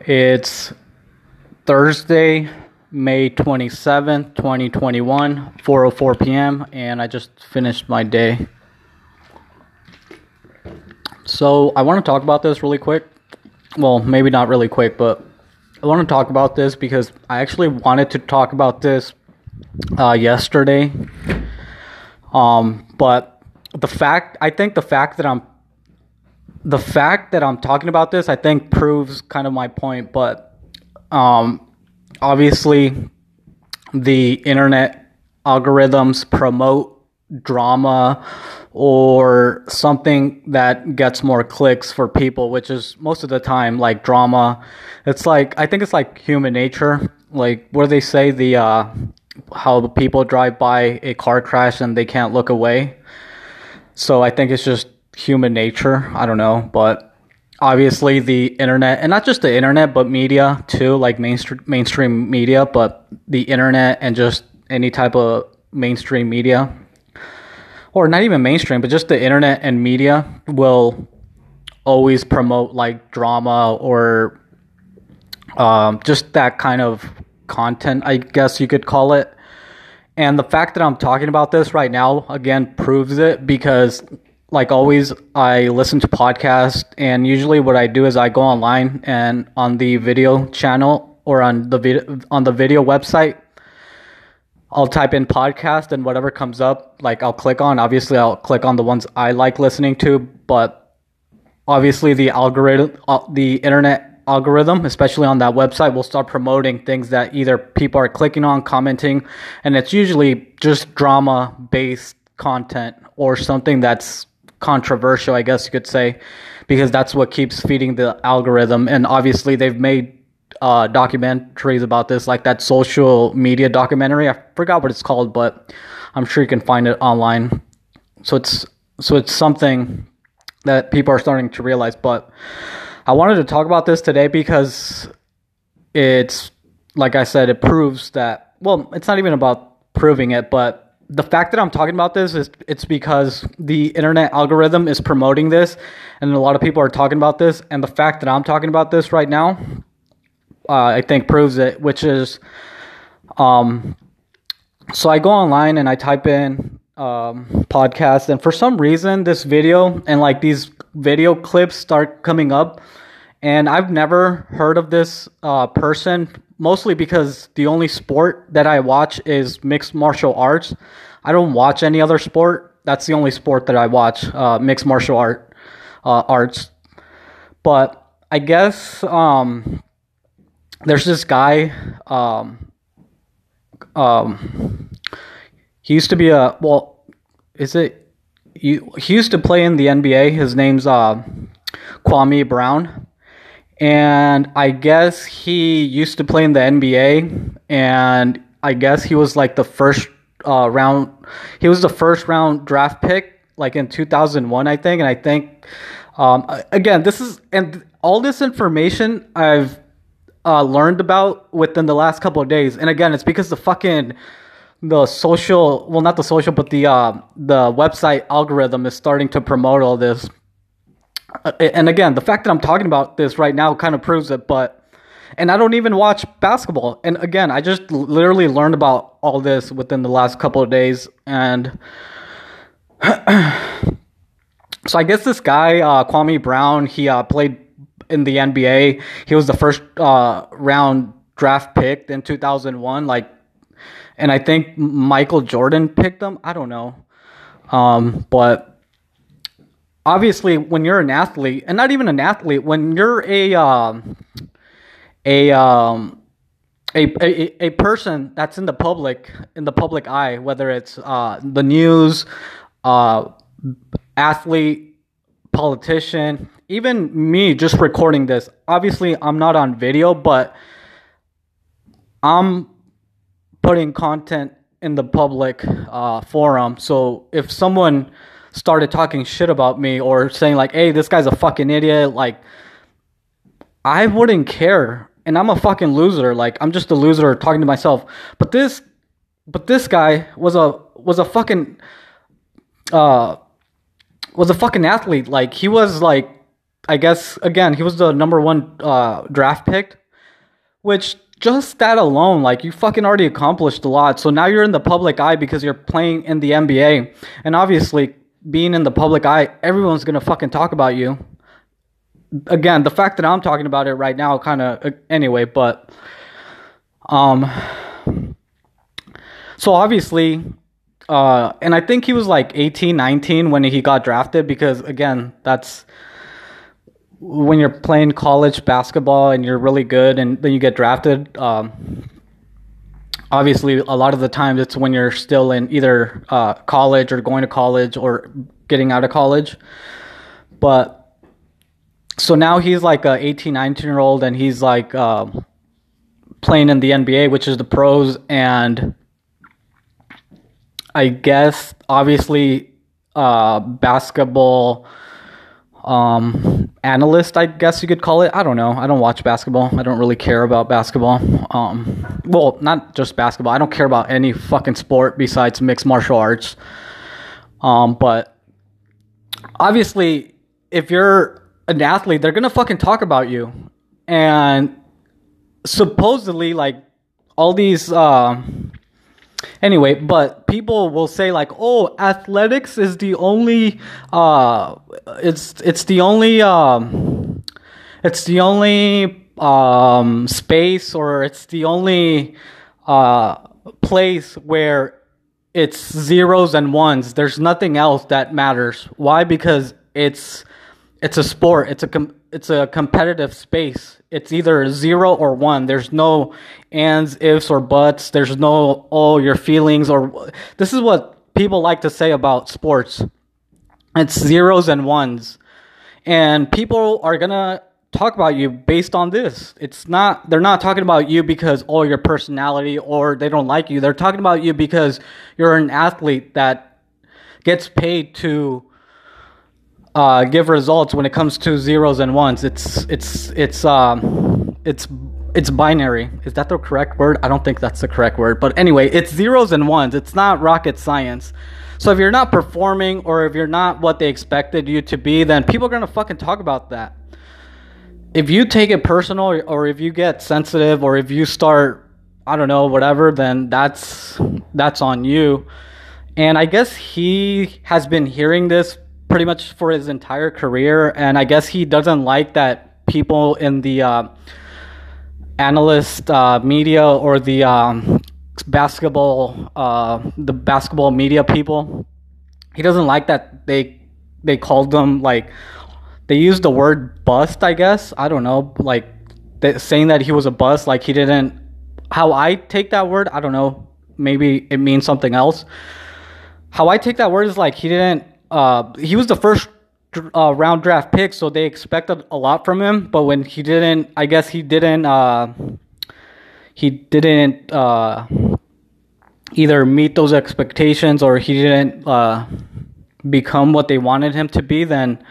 It's Thursday, May 27th, 2021, 4:04 p.m. and I just finished my day. So, I want to talk about this really quick. Well, maybe not really quick, but I want to talk about this because I actually wanted to talk about this uh, yesterday. Um, but the fact, I think the fact that I'm the fact that I'm talking about this, I think proves kind of my point. But um, obviously, the internet algorithms promote drama or something that gets more clicks for people, which is most of the time like drama. It's like I think it's like human nature. Like what do they say? The uh, how people drive by a car crash and they can't look away. So I think it's just human nature. I don't know, but obviously the internet, and not just the internet, but media too, like mainstream mainstream media, but the internet and just any type of mainstream media, or not even mainstream, but just the internet and media will always promote like drama or um, just that kind of content, I guess you could call it. And the fact that I'm talking about this right now again proves it because like always, I listen to podcasts, and usually what I do is I go online and on the video channel or on the video on the video website, I'll type in podcast and whatever comes up, like I'll click on. Obviously, I'll click on the ones I like listening to, but obviously the algorithm, uh, the internet algorithm, especially on that website, will start promoting things that either people are clicking on, commenting, and it's usually just drama based content or something that's controversial, I guess you could say, because that's what keeps feeding the algorithm. And obviously, they've made uh, documentaries about this, like that social media documentary. I forgot what it's called, but I'm sure you can find it online. So it's so it's something that people are starting to realize. But I wanted to talk about this today because it's like I said, it proves that. Well, it's not even about proving it, but the fact that I'm talking about this is it's because the internet algorithm is promoting this, and a lot of people are talking about this. And the fact that I'm talking about this right now, uh, I think proves it. Which is, um, so I go online and I type in um, podcast, and for some reason, this video and like these video clips start coming up. And I've never heard of this uh, person, mostly because the only sport that I watch is mixed martial arts. I don't watch any other sport. That's the only sport that I watch, uh, mixed martial art uh, arts. But I guess um, there's this guy. Um, um, he used to be a well. Is it? He, he used to play in the NBA. His name's uh, Kwame Brown and I guess he used to play in the NBA, and I guess he was like the first uh, round. He was the first round draft pick, like in 2001, I think. And I think, um, again, this is and all this information I've uh, learned about within the last couple of days. And again, it's because the fucking the social, well, not the social, but the uh, the website algorithm is starting to promote all this and again, the fact that I'm talking about this right now kind of proves it, but and I don't even watch basketball. And again, I just literally learned about all this within the last couple of days and so I guess this guy uh, Kwame Brown, he uh, played in the NBA. He was the first uh, round draft picked in 2001 like and I think Michael Jordan picked him. I don't know. Um, but obviously when you're an athlete and not even an athlete when you're a uh, a, um, a a a person that's in the public in the public eye whether it's uh, the news uh, athlete politician even me just recording this obviously i'm not on video but i'm putting content in the public uh, forum. So if someone started talking shit about me or saying like, "Hey, this guy's a fucking idiot," like I wouldn't care. And I'm a fucking loser. Like I'm just a loser talking to myself. But this but this guy was a was a fucking uh was a fucking athlete. Like he was like I guess again he was the number one uh, draft pick, which just that alone, like you fucking already accomplished a lot. So now you're in the public eye because you're playing in the NBA, and obviously being in the public eye, everyone's gonna fucking talk about you. Again, the fact that I'm talking about it right now, kind of uh, anyway, but um, so obviously uh, and I think he was like 18, 19 when he got drafted because again, that's when you're playing college basketball and you're really good and then you get drafted. Um, obviously, a lot of the times it's when you're still in either uh, college or going to college or getting out of college. But so now he's like a 18, 19 year old and he's like uh, playing in the NBA, which is the pros and I guess obviously uh, basketball um, analyst, I guess you could call it. I don't know. I don't watch basketball. I don't really care about basketball. Um, well, not just basketball. I don't care about any fucking sport besides mixed martial arts. Um, but obviously, if you're an athlete, they're gonna fucking talk about you, and supposedly, like all these. Uh, Anyway, but people will say like, "Oh, athletics is the only uh it's it's the only um it's the only um space or it's the only uh place where it's zeros and ones. There's nothing else that matters. Why? Because it's it's a sport. It's a com- it's a competitive space. It's either zero or one. There's no ands, ifs, or buts. There's no oh your feelings or this is what people like to say about sports. It's zeros and ones, and people are gonna talk about you based on this. It's not they're not talking about you because oh your personality or they don't like you. They're talking about you because you're an athlete that gets paid to uh, give results when it comes to zeros and ones. It's it's it's um it's it's binary. Is that the correct word? I don't think that's the correct word. But anyway, it's zeros and ones. It's not rocket science. So if you're not performing or if you're not what they expected you to be, then people are gonna fucking talk about that. If you take it personal or if you get sensitive or if you start I don't know, whatever, then that's that's on you. And I guess he has been hearing this pretty much for his entire career, and I guess he doesn't like that people in the uh, analyst uh, media or the um, basketball uh, the basketball media people. He doesn't like that they they called them like they used the word bust. I guess I don't know, like saying that he was a bust. Like he didn't. How I take that word, I don't know. Maybe it means something else. How I take that word is like he didn't uh, he was the first uh, round draft pick, so they expected a lot from him. But when he didn't, I guess he didn't. Uh, he didn't uh, either meet those expectations or he didn't uh, become what they wanted him to be. Then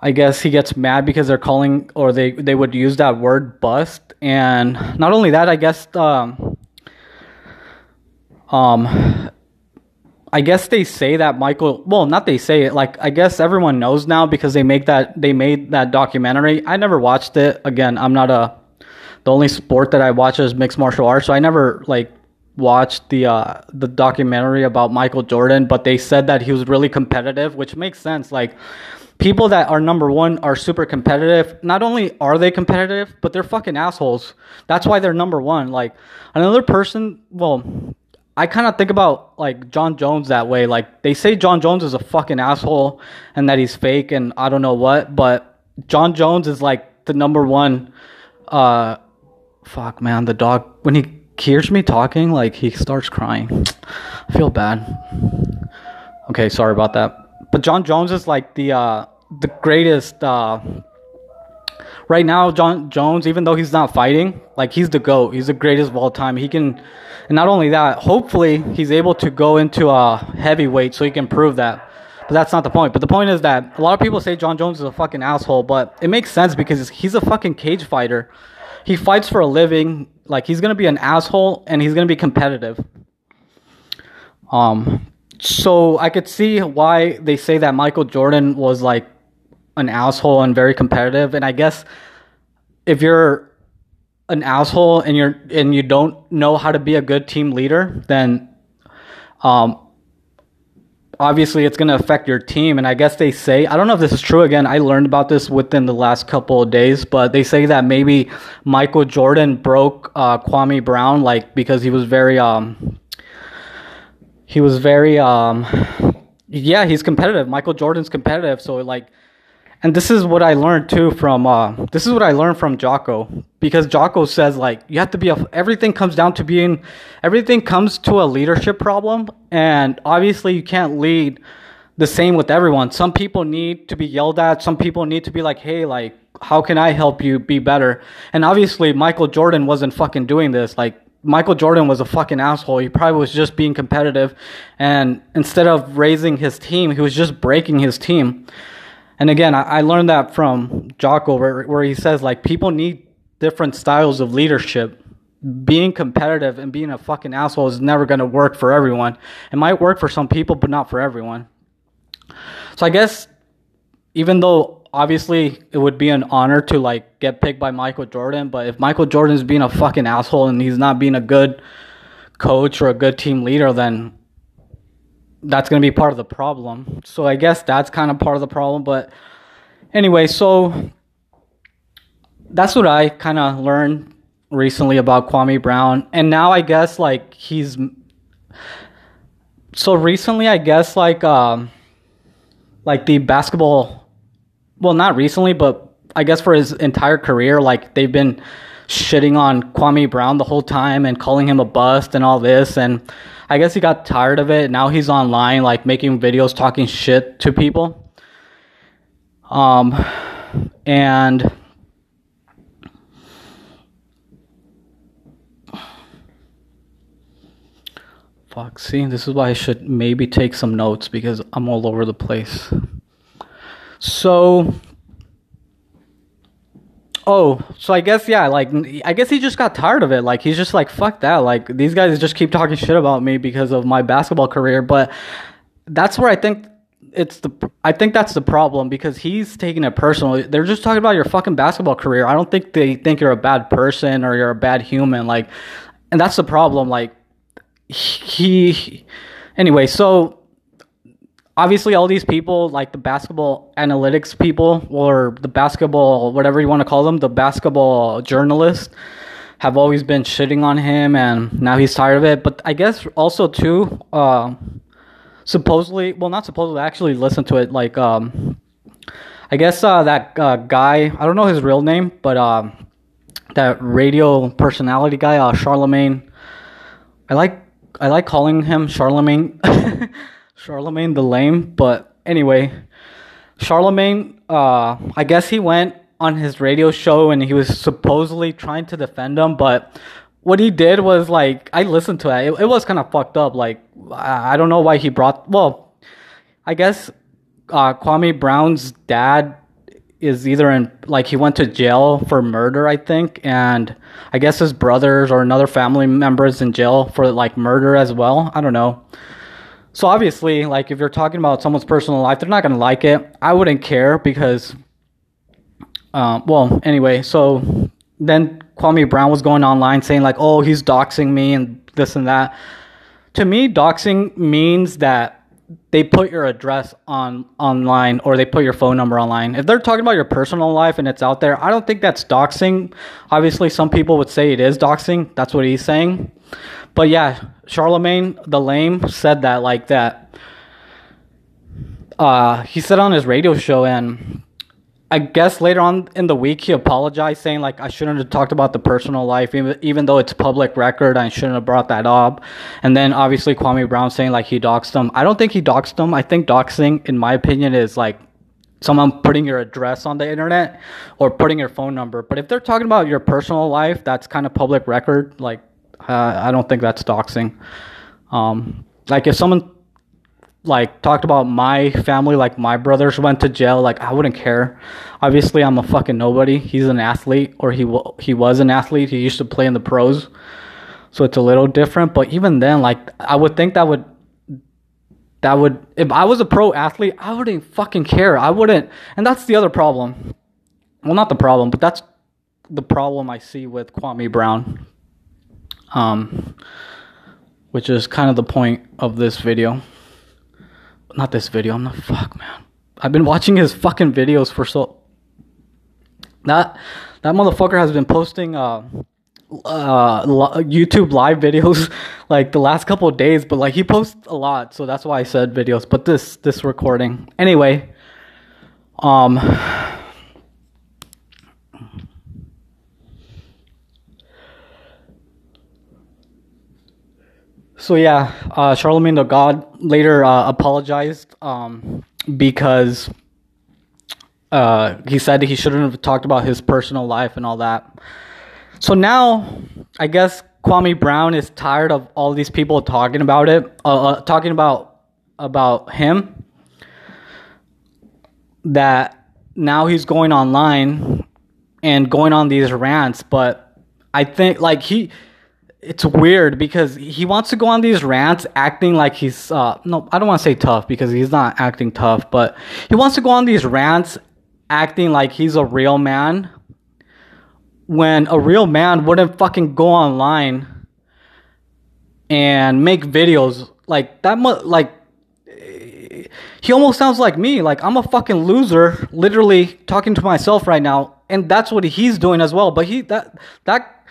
I guess he gets mad because they're calling or they they would use that word bust. And not only that, I guess um, um I guess they say that Michael. Well, not they say it. Like I guess everyone knows now because they make that they made that documentary. I never watched it. Again, I'm not a. The only sport that I watch is mixed martial arts, so I never like watched the uh, the documentary about Michael Jordan. But they said that he was really competitive, which makes sense. Like people that are number one are super competitive. Not only are they competitive, but they're fucking assholes. That's why they're number one. Like another person, well, I kind of think about like Jon Jones that way. Like they say Jon Jones is a fucking asshole and that he's fake and I don't know what, but Jon Jones is like the number one. Uh, fuck man, the dog when he hears me talking, like he starts crying. I feel bad. Okay, sorry about that. But John Jones is like the uh, the greatest. Uh, right now, Jon Jones, even though he's not fighting, like he's the goat. He's the greatest of all time. He can, and not only that, hopefully he's able to go into a heavyweight so he can prove that. But that's not the point. But the point is that a lot of people say Jon Jones is a fucking asshole, but it makes sense because he's a fucking cage fighter. He fights for a living. Like he's gonna be an asshole and he's gonna be competitive. Um, so I could see why they say that Michael Jordan was like an asshole and very competitive. And I guess if you're an asshole and you're and you don't know how to be a good team leader, then um, obviously it's going to affect your team. And I guess they say, I don't know if this is true again. I learned about this within the last couple of days, but they say that maybe Michael Jordan broke uh, Kwame Brown, like because he was very, um, he was very, um, yeah, he's competitive. Michael Jordan's competitive. So like, and this is what I learned too from uh, this is what I learned from Jocko because Jocko says like you have to be a, everything comes down to being everything comes to a leadership problem and obviously you can't lead the same with everyone. Some people need to be yelled at. Some people need to be like, hey, like how can I help you be better? And obviously Michael Jordan wasn't fucking doing this. Like Michael Jordan was a fucking asshole. He probably was just being competitive and instead of raising his team, he was just breaking his team. And again, I, I learned that from Jocko, where, where he says like people need different styles of leadership. Being competitive and being a fucking asshole is never going to work for everyone. It might work for some people, but not for everyone. So I guess even though obviously it would be an honor to like get picked by Michael Jordan, but if Michael Jordan is being a fucking asshole and he's not being a good coach or a good team leader, then that's going to be part of the problem. So I guess that's kind of part of the problem. But anyway, so that's what I kind of learned recently about Kwame Brown. And now I guess like he's. So recently, I guess like um, like the basketball, well, not recently, but I guess for his entire career, like they've been shitting on Kwame Brown the whole time and calling him a bust and all this. And I guess he got tired of it. Now he's online, like making videos talking shit to people. Um, and fuck, see, this is why I should maybe take some notes because I'm all over the place. So Oh, so I guess yeah, like I guess he just got tired of it. Like he's just like fuck that. Like these guys just keep talking shit about me because of my basketball career, but that's where I think it's the I think that's the problem because he's taking it personally. They're just talking about your fucking basketball career. I don't think they think you're a bad person or you're a bad human like and that's the problem like he anyway, so obviously all these people like the basketball analytics people or the basketball whatever you want to call them the basketball journalists have always been shitting on him and now he's tired of it. But i guess also too uh, supposedly well not supposedly actually listened to it like um, i guess uh, that uh, guy i don't know his real name but um, that radio personality guy uh, charlemagne. I like i like calling him charlemagne Charlemagne the Lame. But anyway, Charlemagne, uh, I guess he went on his radio show and he was supposedly trying to defend him, but what he did was like I listened to it. It, it was kind of fucked up. Like I, I, don't know why he brought. Well, I guess uh, Kwame Brown's dad is either in like he went to jail for murder, I think, and I guess his brothers or another family member is in jail for like murder as well. I don't know. So obviously, like if you're talking about someone's personal life, they're not gonna like it. I wouldn't care because, um, well, anyway. So then Kwame Brown was going online saying like, "Oh, he's doxing me and this and that." To me, doxing means that they put your address on online or they put your phone number online. If they're talking about your personal life and it's out there, I don't think that's doxing. Obviously, some people would say it is doxing. That's what he's saying. But yeah, Charlemagne the Lame said that like that. Uh, he said on his radio show, and I guess later on in the week he apologized, saying like I shouldn't have talked about the personal life, even even though it's public record, I shouldn't have brought that up. And then obviously Kwame Brown saying like he doxed him. I don't think he doxed him. I think doxing, in my opinion, is like someone putting your address on the internet or putting your phone number. But if they're talking about your personal life, that's kind of public record. Like uh, I don't think that's doxing. Um, like if someone like talked about my family, like my brothers went to jail, like I wouldn't care. Obviously, I'm a fucking nobody. He's an athlete, or he w- he was an athlete. He used to play in the pros, so it's a little different. But even then, like I would think that would that would if I was a pro athlete, I wouldn't fucking care. I wouldn't, and that's the other problem. Well, not the problem, but that's the problem I see with Kwame Brown. Um, which is kind of the point of this video. Not this video. I'm not fuck, man. I've been watching his fucking videos for so. That that motherfucker has been posting uh uh YouTube live videos like the last couple of days, but like he posts a lot, so that's why I said videos. But this this recording anyway. Um. So yeah, uh, Charlemagne the God later uh, apologized um, because uh, he said he shouldn't have talked about his personal life and all that. So now, I guess Kwame Brown is tired of all these people talking about it, uh, uh, talking about about him. That now he's going online and going on these rants, but I think like he it's weird because he wants to go on these rants acting like he's uh no I don't want to say tough because he's not acting tough but he wants to go on these rants acting like he's a real man when a real man wouldn't fucking go online and make videos like that much like he almost sounds like me like I'm a fucking loser literally talking to myself right now and that's what he's doing as well but he that that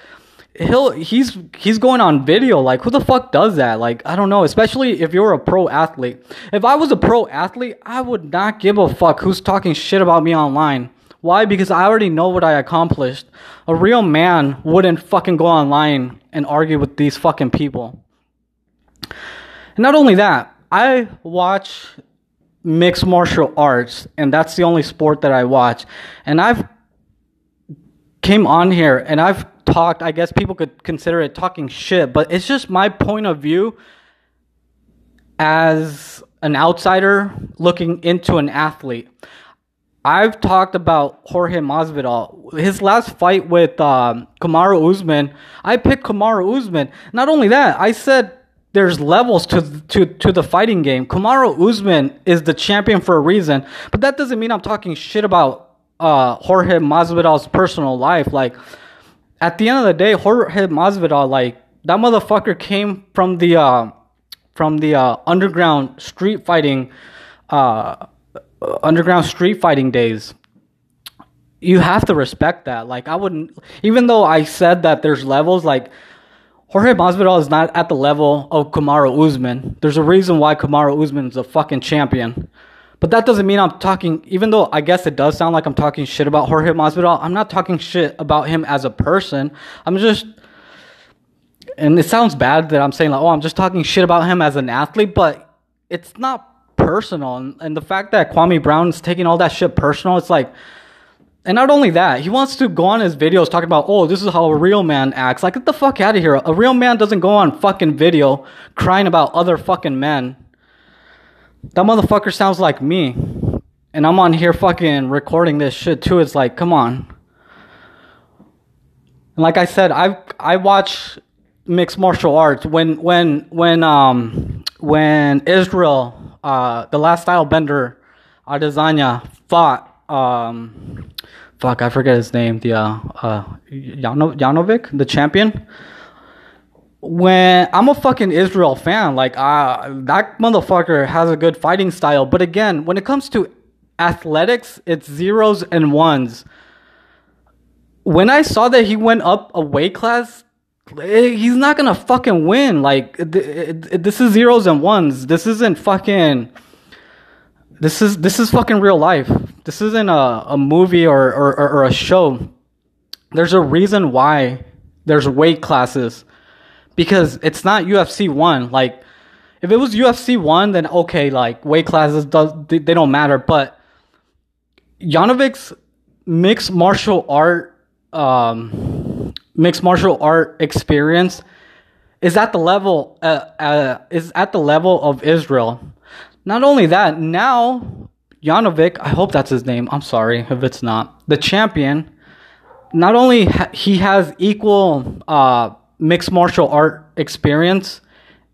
he'll he's he's going on video like who the fuck does that? Like i don't know especially if you're a pro athlete. If i was a pro athlete i would not give a fuck who's talking shit about me online. Why? Because i already know what i accomplished. A real man wouldn't fucking go online and argue with these fucking people. And not only that i watch mixed martial arts and that's the only sport that i watch. And i've came on here and i've talked, I guess people could consider it talking shit, but it's just my point of view as an outsider looking into an athlete. I've talked about Jorge Masvidal. His last fight with um, Kamaru Usman, I picked Kamaru Usman. Not only that, I said there's levels to to to the fighting game. Kamaru Usman is the champion for a reason, but that doesn't mean I'm talking shit about uh, Jorge Masvidal's personal life. Like at the end of the day, Jorge Masvidal, like that motherfucker came from the uh, from the uh, underground street fighting, uh, underground street fighting days. You have to respect that. Like I wouldn't, even though I said that there's levels. Like Jorge Masvidal is not at the level of Kamaru Usman. There's a reason why Kamaru Usman is a fucking champion. But that doesn't mean I'm talking, even though I guess it does sound like I'm talking shit about Jorge Masvidal. I'm not talking shit about him as a person. I'm just, and it sounds bad that I'm saying like, oh, I'm just talking shit about him as an athlete, but it's not personal. And, and the fact that Kwame Brown is taking all that shit personal, it's like, and not only that, he wants to go on his videos talking about, oh, this is how a real man acts. Like, get the fuck out of here. A real man doesn't go on fucking video crying about other fucking men. That motherfucker sounds like me. And I'm on here fucking recording this shit too. It's like, come on. And like I said, I I watch mixed martial arts when when when um when Israel uh the last style bender Adesanya fought um fuck I forget his name the uh uh Janovic the champion when I'm a fucking Israel fan, like uh, that motherfucker has a good fighting style. But again, when it comes to athletics, it's zeros and ones. When I saw that he went up a weight class, eh, he's not gonna fucking win. Like this is zeros and ones. This isn't fucking. This is this is fucking real life. This isn't a, a movie or, or, or a show. There's a reason why there's weight classes because it's not UFC one. Like if it was UFC one, then okay, like weight classes does they, don't matter. But Janovic's mixed martial art, um, mixed martial art experience is at the level uh, uh, is at the level of Israel. Not only that, now Janovic, I hope that's his name. I'm sorry if it's not. The champion, not only ha- he has equal uh, mixed martial art experience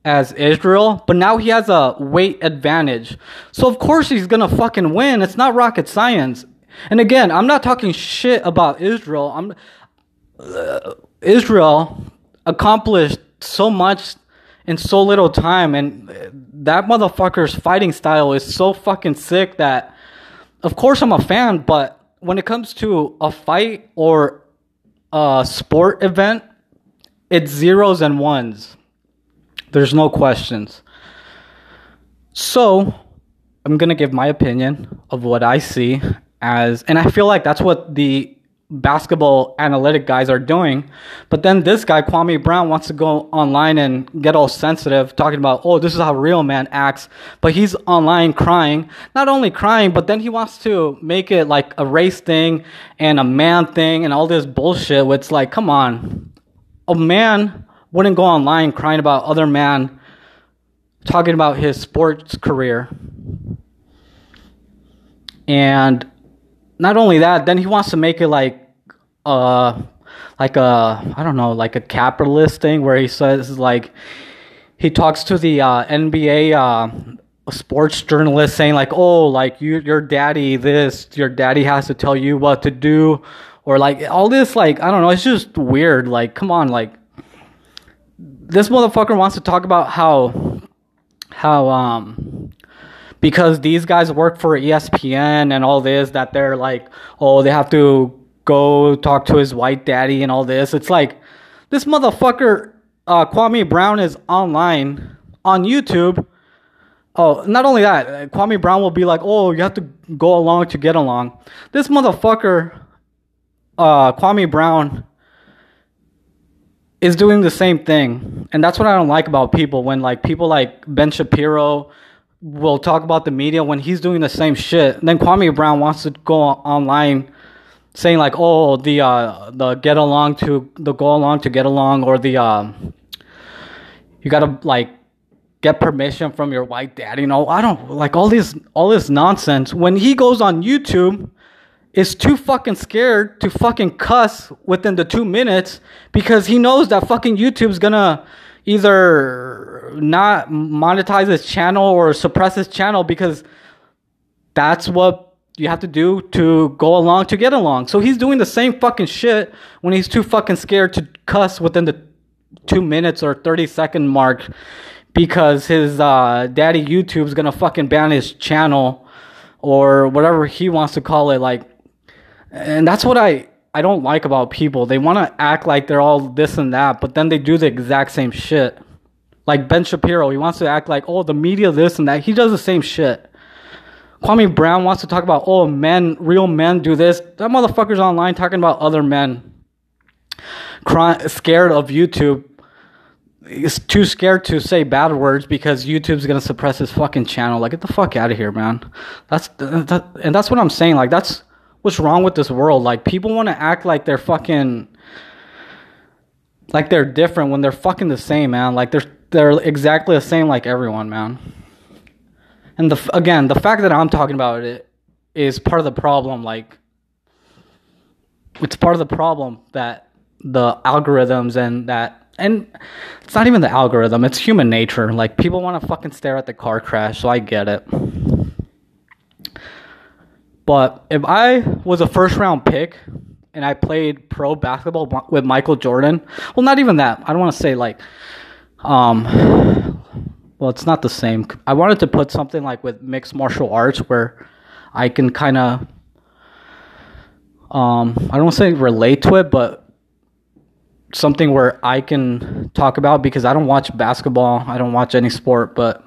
as Israel, but now he has a weight advantage. So of course he's gonna fucking win. It's not rocket science. And again, I'm not talking shit about Israel. I'm uh, Israel accomplished so much in so little time, and that motherfucker's fighting style is so fucking sick that, of course, I'm a fan. But when it comes to a fight or a sport event, it's zeros and ones. There's no questions. So, I'm going to give my opinion of what I see as, and I feel like that's what the basketball analytic guys are doing. But then this guy, Kwame Brown, wants to go online and get all sensitive, talking about, oh, this is how real man acts. But he's online crying. Not only crying, but then he wants to make it like a race thing and a man thing and all this bullshit. It's like, come on. A man wouldn't go online crying about other man talking about his sports career. And not only that, then he wants to make it like uh like a I don't know, like a capitalist thing where he says like he talks to the uh, NBA uh, sports journalist saying like, "Oh, like you your daddy this, your daddy has to tell you what to do." Or like all this like I don't know, it's just weird. Like come on, like this motherfucker wants to talk about how how um because these guys work for ESPN and all this that they're like, oh, they have to go talk to his white daddy and all this. It's like this motherfucker uh, Kwame Brown is online on YouTube. Oh, not only that, Kwame Brown will be like, "Oh, you have to go along to get along." This motherfucker, uh, Kwame Brown, is doing the same thing, and that's what I don't like about people. When like people like Ben Shapiro will talk about the media when he's doing the same shit. Then Kwame Brown wants to go online saying like, "Oh, the uh, the get along to the go along to get along," or the uh, you gotta like get permission from your white dad. You know, I don't like all this all this nonsense. When he goes on YouTube, is too fucking scared to fucking cuss within the two minutes because he knows that fucking YouTube's gonna either not monetize his channel or suppress his channel because that's what you have to do to go along to get along. So he's doing the same fucking shit when he's too fucking scared to cuss within the two minutes or 30 second mark because his uh, daddy YouTube's gonna fucking ban his channel or whatever he wants to call it. Like, and that's what I I don't like about people. They want to act like they're all this and that, but then they do the exact same shit. Like Ben Shapiro, he wants to act like, oh, the media this and that. He does the same shit. Kwame Brown wants to talk about, oh, men, real men do this. That motherfucker's online talking about other men. Scared of YouTube. He's too scared to say bad words because YouTube's gonna suppress his fucking channel. Like, get the fuck out of here, man. That's that, and that's what I'm saying. Like, that's what's wrong with this world. Like people want to act like they're fucking like they're different when they're fucking the same, man. Like they're they're exactly the same like everyone, man. And the again, the fact that I'm talking about it is part of the problem. Like it's part of the problem that the algorithms and that and it's not even the algorithm it's human nature like people want to fucking stare at the car crash so i get it but if I was a first round pick and I played pro basketball with Michael Jordan, well, not even that. I don't want to say like, um, well, it's not the same. I wanted to put something like with mixed martial arts where I can kind of, um, I don't say relate to it, but something where I can talk about because I don't watch basketball, I don't watch any sport, but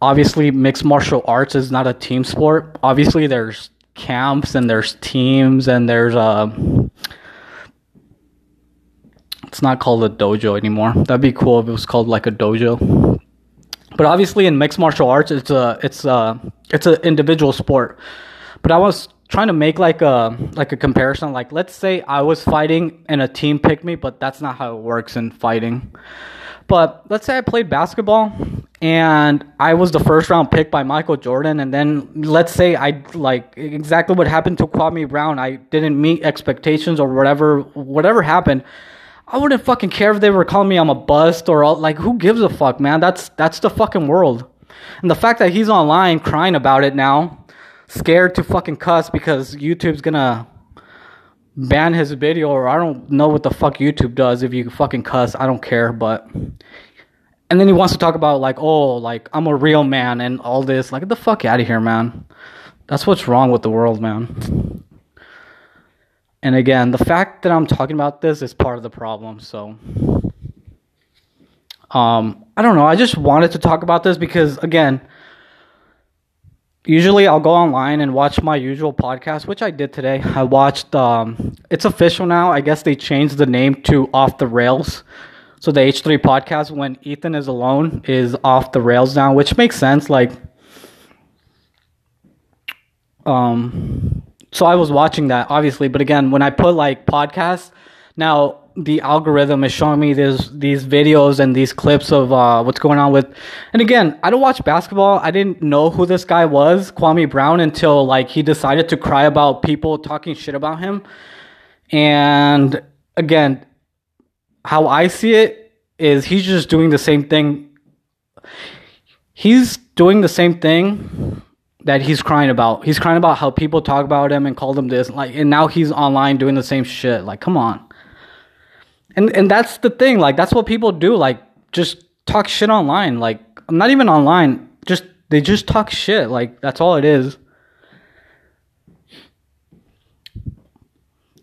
obviously mixed martial arts is not a team sport. Obviously, there's camps and there's teams and there's a. Uh, it's not called a dojo anymore. That'd be cool if it was called like a dojo. But obviously, in mixed martial arts, it's a it's a it's an individual sport. But I was trying to make like a like a comparison. Like, let's say I was fighting and a team picked me, but that's not how it works in fighting. But let's say I played basketball and I was the first round pick by Michael Jordan, and then let's say I like exactly what happened to Kwame Brown. I didn't meet expectations or whatever whatever happened. I wouldn't fucking care if they were calling me I'm a bust or all, like who gives a fuck, man? That's that's the fucking world. And the fact that he's online crying about it now, scared to fucking cuss because YouTube's gonna ban his video or I don't know what the fuck YouTube does if you fucking cuss. I don't care, but and then he wants to talk about like, oh, like I'm a real man and all this. Like, get the fuck out of here, man. That's what's wrong with the world, man. And again, the fact that I'm talking about this is part of the problem. So, um, I don't know. I just wanted to talk about this because, again, usually I'll go online and watch my usual podcast, which I did today. I watched. Um, it's official now. I guess they changed the name to Off the Rails. So the H3 podcast, when Ethan is alone, is off the rails now, which makes sense. Like, um, so I was watching that obviously, but again, when I put like podcasts, now the algorithm is showing me these these videos and these clips of uh, what's going on with. And again, I don't watch basketball. I didn't know who this guy was, Kwame Brown, until like he decided to cry about people talking shit about him. And again, how I see it is he's just doing the same thing. He's doing the same thing that he's crying about. He's crying about how people talk about him and call him this, like, and now he's online doing the same shit. Like, come on. And and that's the thing. Like, that's what people do. Like, just talk shit online. Like, I'm not even online. Just they just talk shit. Like, that's all it is.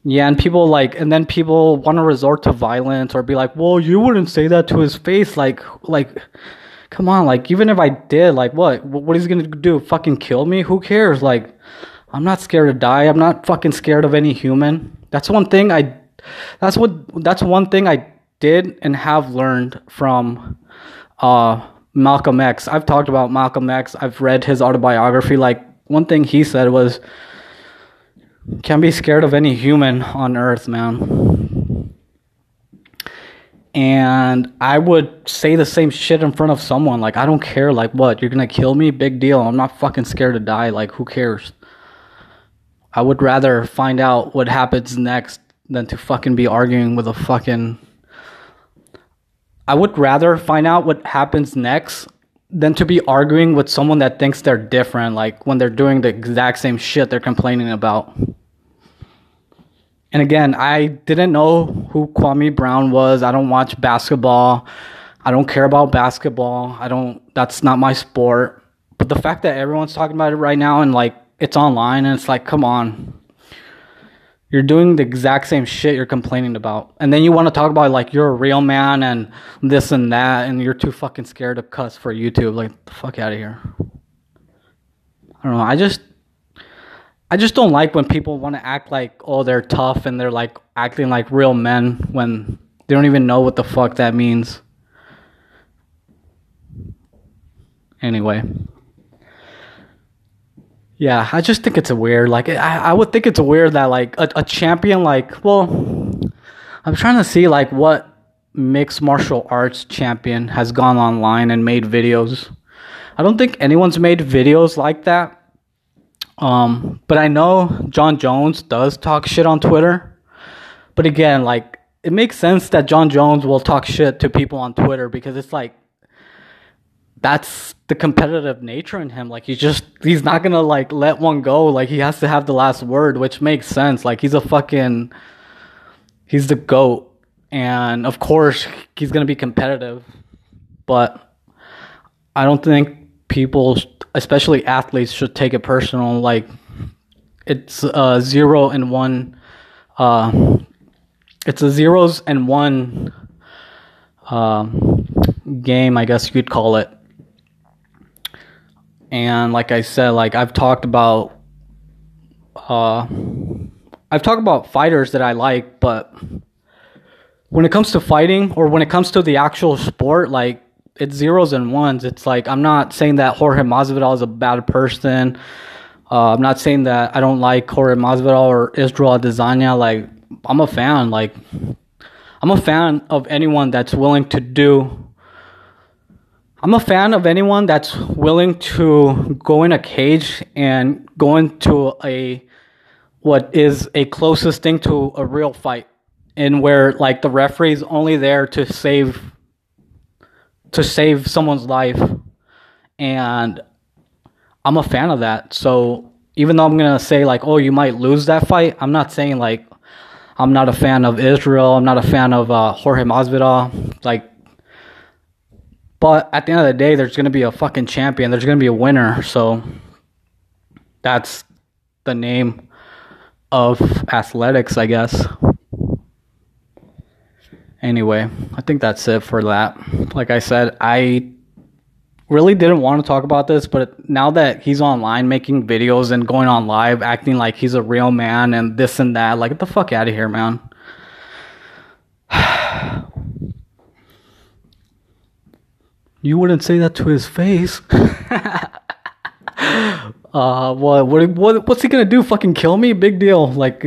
Yeah, and people like, and then people want to resort to violence or be like, "Well, you wouldn't say that to his face." Like, like come on, like even if I did, like what? What is he gonna do? Fucking kill me? Who cares? Like, I'm not scared to die. I'm not fucking scared of any human. That's one thing I. That's what. That's one thing I did and have learned from uh, Malcolm X. I've talked about Malcolm X. I've read his autobiography. Like one thing he said was, "Can't be scared of any human on earth, man." and I would say the same shit in front of someone. Like, I don't care. Like, what? You're gonna kill me? Big deal. I'm not fucking scared to die. Like, who cares? I would rather find out what happens next than to fucking be arguing with a fucking. I would rather find out what happens next than to be arguing with someone that thinks they're different. Like, when they're doing the exact same shit they're complaining about. And again, I didn't know who Kwame Brown was. I don't watch basketball. I don't care about basketball. I don't that's not my sport. But the fact that everyone's talking about it right now and like it's online and it's like, come on. You're doing the exact same shit you're complaining about. And then you want to talk about like you're a real man and this and that and you're too fucking scared to cuss for YouTube. Like the fuck out of here. I don't know. I just I just don't like when people want to act like oh they're tough and they're like acting like real men when they don't even know what the fuck that means. Anyway. Yeah, I just think it's a weird. Like, I, I would think it's weird that like a, a champion, like, well, I'm trying to see like what mixed martial arts champion has gone online and made videos. I don't think anyone's made videos like that. Um, but I know Jon Jones does talk shit on Twitter. But again, like it makes sense that Jon Jones will talk shit to people on Twitter because it's like that's the competitive nature in him. Like he's just he's not gonna like let one go. Like he has to have the last word, which makes sense. Like he's a fucking he's the goat. And of course he's gonna be competitive. But I don't think people, especially athletes, should take it personal. Like it's a zero and one. Uh, it's a zeros and one uh, game, I guess you could call it. And like I said, like I've talked about, uh, I've talked about fighters that I like, but when it comes to fighting or when it comes to the actual sport, like it's zeros and ones. It's like I'm not saying that Jorge Masvidal is a bad person. Uh, I'm not saying that I don't like Jorge Masvidal or Israel Adesanya. Like I'm a fan. Like I'm a fan of anyone that's willing to do. I'm a fan of anyone that's willing to go in a cage and go into a what is a closest thing to a real fight and where like the referee's only there to save to save someone's life and I'm a fan of that. So even though I'm gonna say like, oh, you might lose that fight, I'm not saying like I'm not a fan of Israel. I'm not a fan of uh, Jorge Masvidal. Like, but at the end of the day, there's gonna be a fucking champion. There's gonna be a winner. So that's the name of athletics, I guess. Anyway, I think that's it for that. Like I said, I really didn't want to talk about this, but now that he's online making videos and going on live, acting like he's a real man and this and that, like, get the fuck out of here, man. you wouldn't say that to his face. uh, what, what, what, what's he gonna do? Fucking kill me? Big deal. Like,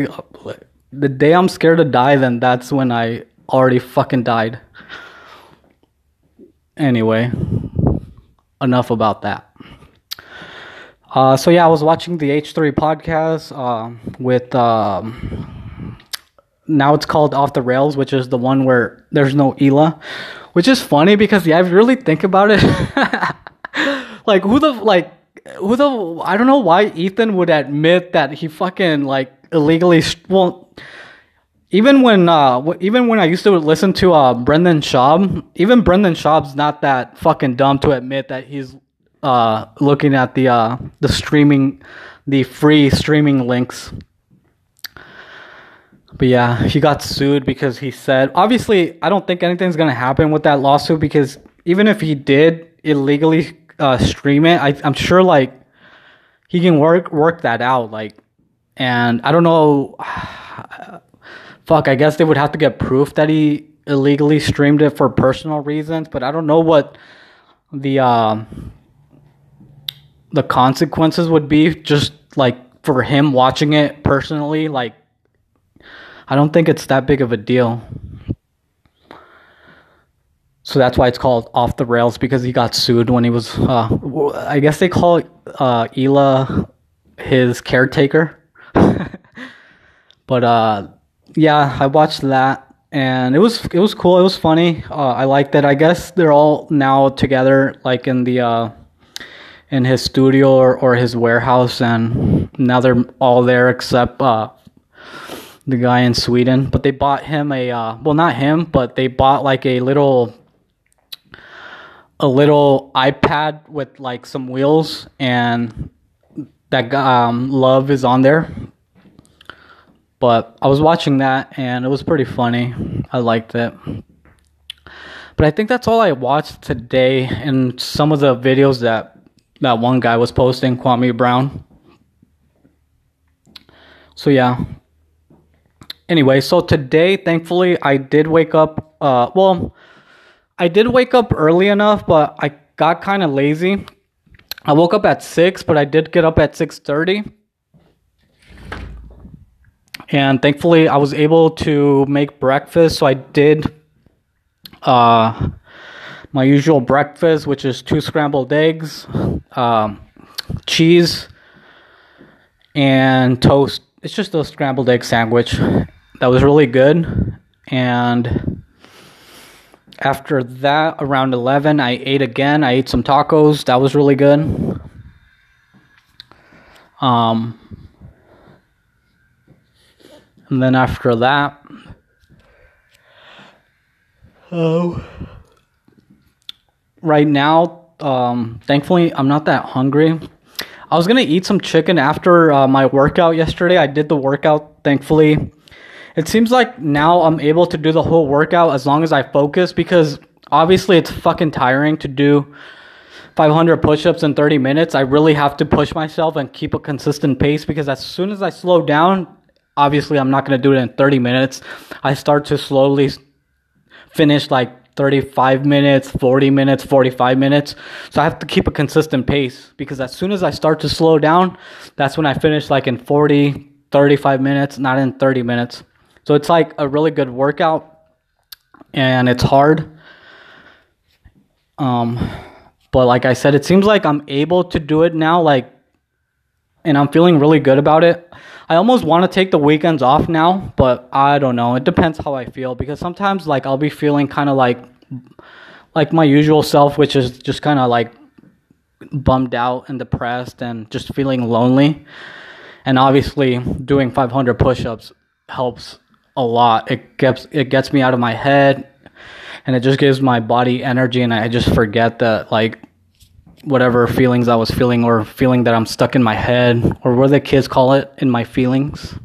the day I'm scared to die, then that's when I already fucking died. Anyway enough about that. Uh, so yeah, I was watching the H3 podcast uh, with um, now it's called Off the Rails, which is the one where there's no Hila, which is funny because yeah, if you really think about it, like who the like who the I don't know why Ethan would admit that he fucking like illegally well even when uh even when I used to listen to uh Brendan Schaub, even Brendan Schaub's not that fucking dumb to admit that he's uh looking at the uh the streaming the free streaming links. But yeah, he got sued because he said obviously I don't think anything's gonna happen with that lawsuit because even if he did illegally uh stream it, I I'm sure like he can work work that out like and I don't know fuck, I guess they would have to get proof that he illegally streamed it for personal reasons, but I don't know what the uh, the consequences would be just like for him watching it personally like I don't think it's that big of a deal. So that's why it's called off the rails because he got sued when he was uh, I guess they call uh, Hila his caretaker. but uh yeah, I watched that and it was it was cool. It was funny. Uh, I liked it. I guess they're all now together, like in the uh, in his studio or, or his warehouse, and now they're all there except uh, the guy in Sweden. But they bought him a uh, well, not him, but they bought like a little a little iPad with like some wheels, and that um, love is on there but I was watching that and it was pretty funny. I liked it. But I think that's all I watched today and some of the videos that that one guy was posting, Kwame Brown. So yeah. Anyway, so today thankfully I did wake up uh well I did wake up early enough, but I got kind of lazy. I woke up at 6, but I did get up at 6:30 and thankfully I was able to make breakfast. So I did uh, my usual breakfast, which is two scrambled eggs, um, cheese, and toast. It's just a scrambled egg sandwich that was really good. And after that, around 11, I ate again. I ate some tacos. That was really good. Um, and then after that, oh, right now, um, thankfully, I'm not that hungry. I was gonna eat some chicken after uh, my workout yesterday. I did the workout, thankfully. It seems like now I'm able to do the whole workout as long as I focus because obviously it's fucking tiring to do 500 push-ups in 30 minutes. I really have to push myself and keep a consistent pace because as soon as I slow down, obviously I'm not going to do it in 30 minutes. I start to slowly finish like 35 minutes, 40 minutes, 45 minutes. So I have to keep a consistent pace because as soon as I start to slow down, that's when I finish like in 40, 35 minutes, not in 30 minutes. So it's like a really good workout and it's hard. Um but like I said, it seems like I'm able to do it now like and I'm feeling really good about it. I almost want to take the weekends off now, but I don't know. It depends how I feel because sometimes like I'll be feeling kind of like like my usual self, which is just kind of like bummed out and depressed and just feeling lonely. And obviously, doing 500 push-ups helps a lot. It gets it gets me out of my head, and it just gives my body energy, and I just forget that like whatever feelings I was feeling or feeling that I'm stuck in my head or what the kids call it in my feelings.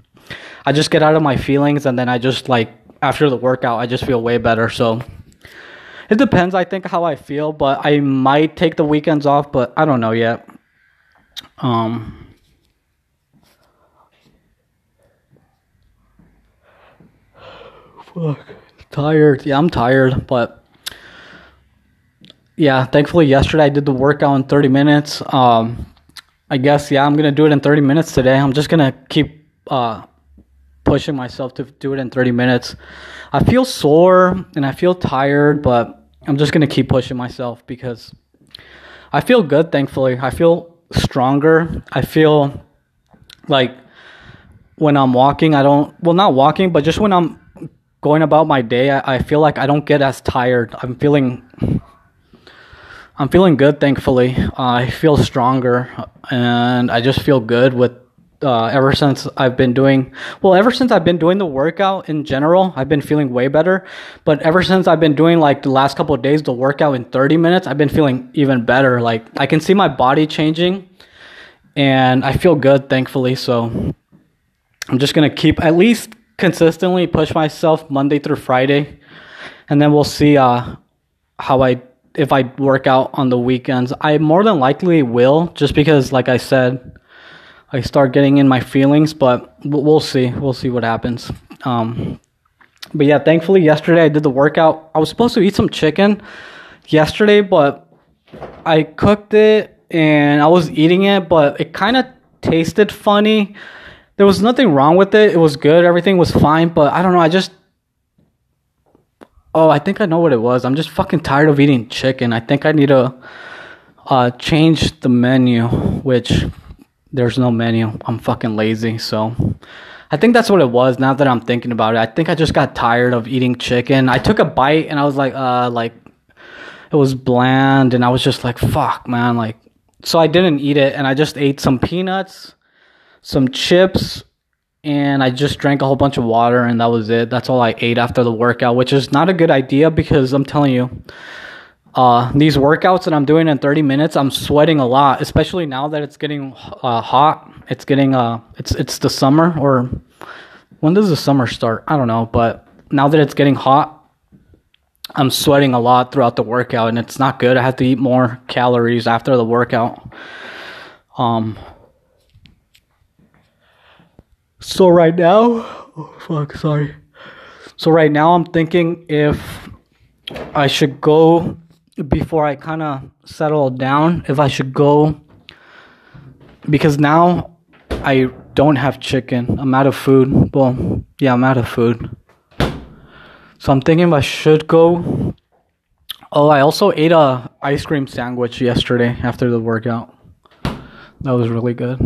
I just get out of my feelings and then I just like after the workout I just feel way better. So it depends I think how I feel, but I might take the weekends off, but I don't know yet. Um Fuck. Tired. Yeah, I'm tired, but yeah, thankfully yesterday I did the workout in 30 minutes. Um, I guess yeah, I'm gonna do it in 30 minutes today. I'm just gonna keep uh, pushing myself to do it in 30 minutes. I feel sore and I feel tired, but I'm just gonna keep pushing myself because I feel good. Thankfully, I feel stronger. I feel like when I'm walking, I don't well not walking, but just when I'm going about my day, I, I feel like I don't get as tired. I'm feeling I'm feeling good, thankfully. Uh, I feel stronger, and I just feel good with. Uh, ever since I've been doing, well, ever since I've been doing the workout in general, I've been feeling way better. But ever since I've been doing like the last couple of days, the workout in 30 minutes, I've been feeling even better. Like I can see my body changing, and I feel good, thankfully. So I'm just gonna keep at least consistently push myself Monday through Friday, and then we'll see uh, how I if I work out on the weekends. I more than likely will, just because, like I said, I start getting in my feelings. But we'll see. We'll see what happens. Um, but yeah, thankfully yesterday I did the workout. I was supposed to eat some chicken yesterday, but I cooked it and I was eating it, but it kind of tasted funny. There was nothing wrong with it. It was good. Everything was fine, but I don't know. I just Oh, I think I know what it was. I'm just fucking tired of eating chicken. I think I need to uh, change the menu, which there's no menu. I'm fucking lazy, so I think that's what it was. Now that I'm thinking about it, I think I just got tired of eating chicken. I took a bite and I was like, uh, like it was bland, and I was just like, fuck, man, like. So I didn't eat it, and I just ate some peanuts, some chips, and I just drank a whole bunch of water and that was it. That's all I ate after the workout, which is not a good idea because I'm telling you, uh, these workouts that I'm doing in 30 minutes, I'm sweating a lot, especially now that it's getting uh, hot. It's getting uh, it's it's the summer or when does the summer start? I don't know, but now that it's getting hot, I'm sweating a lot throughout the workout, and it's not good. I have to eat more calories after the workout. Um, so right now, oh fuck, sorry. So right now I'm thinking if I should go before I kind of settle down, if I should go because now I don't have chicken. I'm out of food. Well, yeah, I'm out of food. So I'm thinking if I should go. Oh, I also ate a ice cream sandwich yesterday after the workout. That was really good.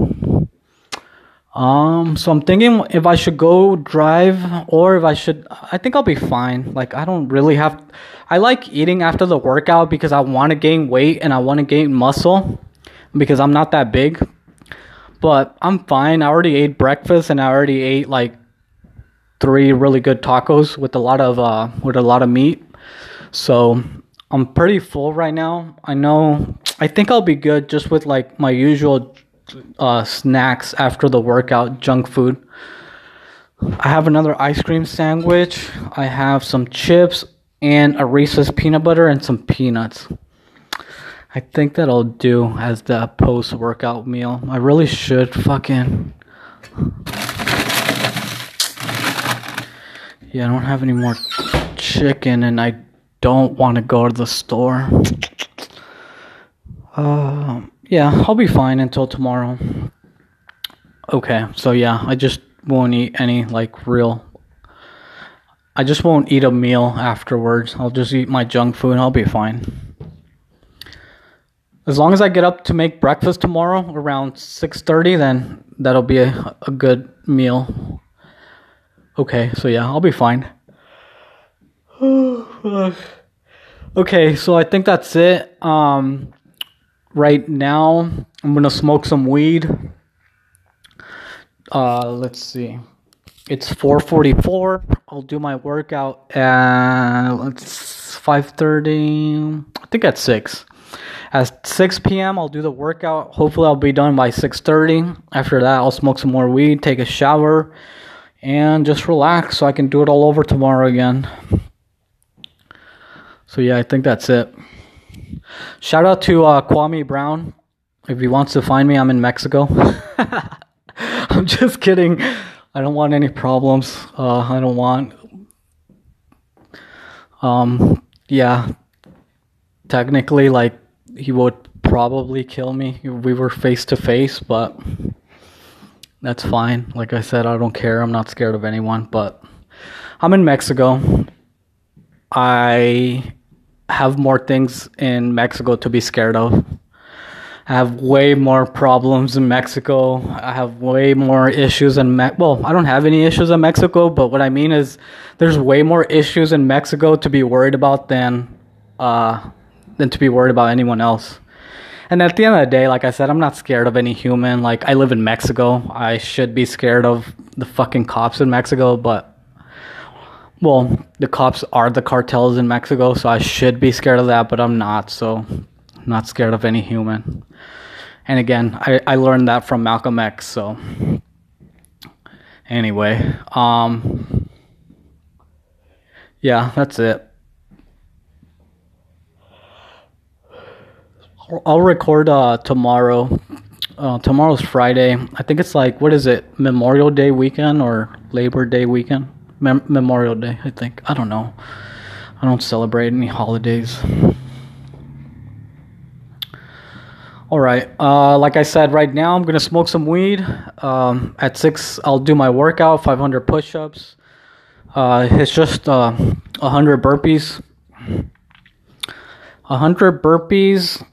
Um, so I'm thinking if I should go drive or if I should. I think I'll be fine. Like I don't really have. I like eating after the workout because I want to gain weight and I want to gain muscle because I'm not that big. But I'm fine. I already ate breakfast and I already ate like three really good tacos with a lot of uh with a lot of meat. So I'm pretty full right now. I know. I think I'll be good just with like my usual uh, snacks after the workout, junk food. I have another ice cream sandwich. I have some chips and a Reese's peanut butter and some peanuts. I think that'll do as the post workout meal. I really should fucking. Yeah, I don't have any more chicken and I don't want to go to the store. Um yeah, I'll be fine until tomorrow. Okay, so yeah, I just won't eat any like real. I just won't eat a meal afterwards. I'll just eat my junk food and I'll be fine. as long as I get up to make breakfast tomorrow around 6:30, then that'll be a, a good meal. Okay, so yeah, I'll be fine. okay, so I think that's it. Um, right now, I'm gonna smoke some weed. Uh, let's see. It's 4:44. I'll do my workout at let's 5:30. I think at six. At 6 p.m., I'll do the workout. Hopefully, I'll be done by 6:30. After that, I'll smoke some more weed, take a shower, and just relax so I can do it all over tomorrow again. So yeah, I think that's it. Shout out to uh, Kwame Brown. If he wants to find me, I'm in Mexico. I'm just kidding. I don't want any problems. Uh, I don't want. Um, yeah. Technically, like he would probably kill me we were face to face, but that's fine. Like I said, I don't care. I'm not scared of anyone, but I'm in Mexico. I have more things in Mexico to be scared of. I have way more problems in Mexico. I have way more issues in Me- well, I don't have any issues in Mexico, but what I mean is there's way more issues in Mexico to be worried about than uh than to be worried about anyone else. And at the end of the day, like I said, I'm not scared of any human. Like I live in Mexico. I should be scared of the fucking cops in Mexico, but well, the cops are the cartels in Mexico, so I should be scared of that, but I'm not. So, I'm not scared of any human. And again, I, I learned that from Malcolm X. So, anyway, um, yeah, that's it. I'll record uh, tomorrow. Uh, tomorrow's Friday. I think it's like what is it? Memorial Day weekend or Labor Day weekend? Mem- Memorial Day, I think. I don't know. I don't celebrate any holidays. All right. Uh, like I said, right now I'm gonna smoke some weed. Um, at six, I'll do my workout, 500 push-ups. Uh, it's just uh, 100 burpees. 100 burpees,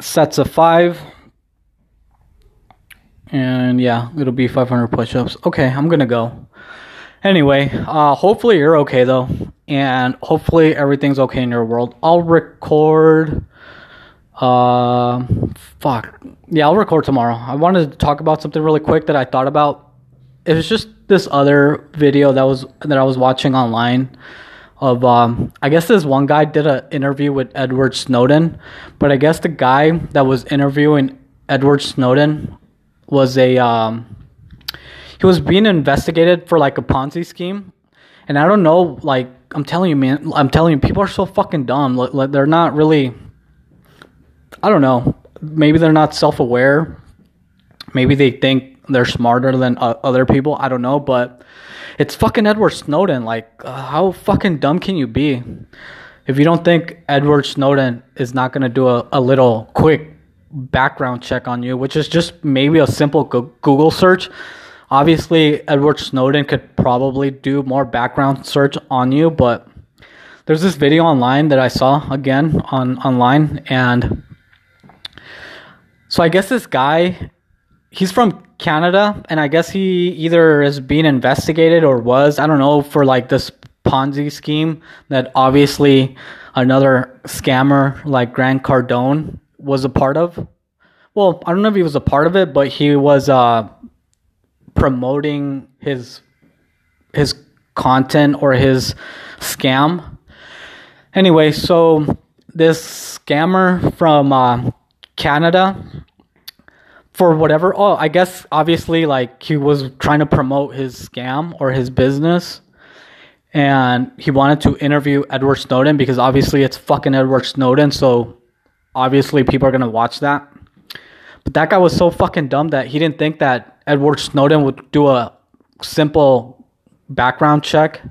sets of five. And yeah, it'll be 500 push-ups. Okay, I'm gonna go. Anyway, uh, hopefully you're okay though, and hopefully everything's okay in your world. I'll record. Uh, fuck. Yeah, I'll record tomorrow. I wanted to talk about something really quick that I thought about. It was just this other video that was that I was watching online of um I guess this one guy did an interview with Edward Snowden, but I guess the guy that was interviewing Edward Snowden was a um he was being investigated for like a Ponzi scheme, and I don't know. Like I'm telling you, man, I'm telling you, people are so fucking dumb. Like, they're not really. I don't know. Maybe they're not self-aware. Maybe they think they're smarter than uh, other people. I don't know, but it's fucking Edward Snowden. Like, uh, how fucking dumb can you be? If you don't think Edward Snowden is not gonna do a, a little quick background check on you, which is just maybe a simple Google search obviously Edward Snowden could probably do more background search on you, but there's this video online that I saw again on online and so I guess this guy he's from Canada and I guess he either is being investigated or was, I don't know, for like this Ponzi scheme that obviously another scammer like Grant Cardone was a part of. Well, I don't know if he was a part of it, but he was uh promoting his his content or his scam. Anyway, so this scammer from uh, Canada, for whatever, oh, I guess obviously like he was trying to promote his scam or his business, and he wanted to interview Edward Snowden because obviously it's fucking Edward Snowden, so obviously people are gonna watch that. But that guy was so fucking dumb that he didn't think that Edward Snowden would do a simple background check,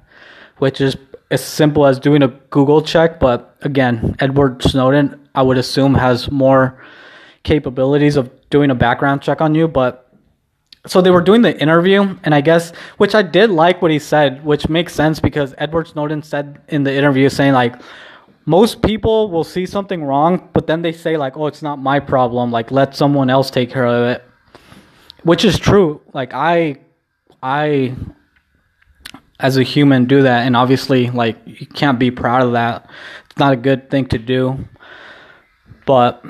which is as simple as doing a Google check. But again, Edward Snowden, I would assume, has more capabilities of doing a background check on you. But so they were doing the interview, and I guess, which I did like what he said, which makes sense because Edward Snowden said in the interview, saying, like, most people will see something wrong, but then they say like, "Oh, it's not my problem. Like, let someone else take care of it," which is true. Like, I, I, as a human, do that, and obviously, like, you can't be proud of that. It's not a good thing to do, but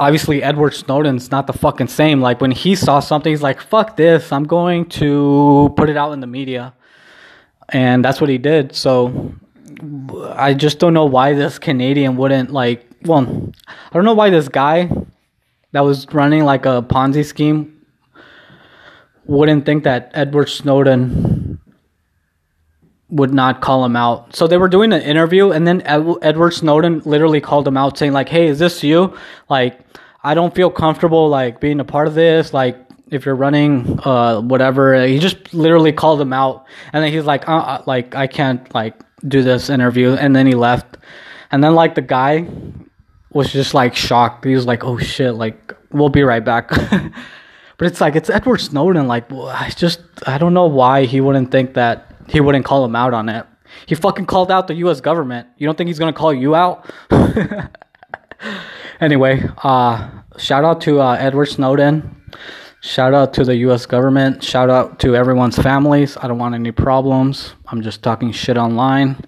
obviously Edward Snowden's not the fucking same. Like when he saw something, he's like, "Fuck this! I'm going to put it out in the media," and that's what he did. So I just don't know why this Canadian wouldn't like. Well, I don't know why this guy that was running like a Ponzi scheme wouldn't think that Edward Snowden would not call him out. So they were doing an interview, and then Ed- Edward Snowden literally called him out, saying like, "Hey, is this you? Like, I don't feel comfortable like being a part of this. Like, if you're running, uh, whatever." He just literally called him out, and then he's like, uh, uh like I can't like do this interview," and then he left, and then like the guy was just like shocked. He was like, "Oh shit! Like, we'll be right back." but it's like it's Edward Snowden. Like, I just I don't know why he wouldn't think that he wouldn't call him out on it. He fucking called out the U.S. government. You don't think he's gonna call you out? anyway, uh, shout out to uh, Edward Snowden. Shout out to the U.S. government. Shout out to everyone's families. I don't want any problems. I'm just talking shit online.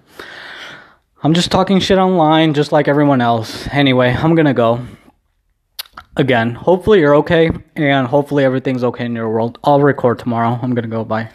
I'm just talking shit online, just like everyone else. Anyway, I'm gonna go. Again, hopefully you're okay, and hopefully everything's okay in your world. I'll record tomorrow. I'm gonna go. Bye.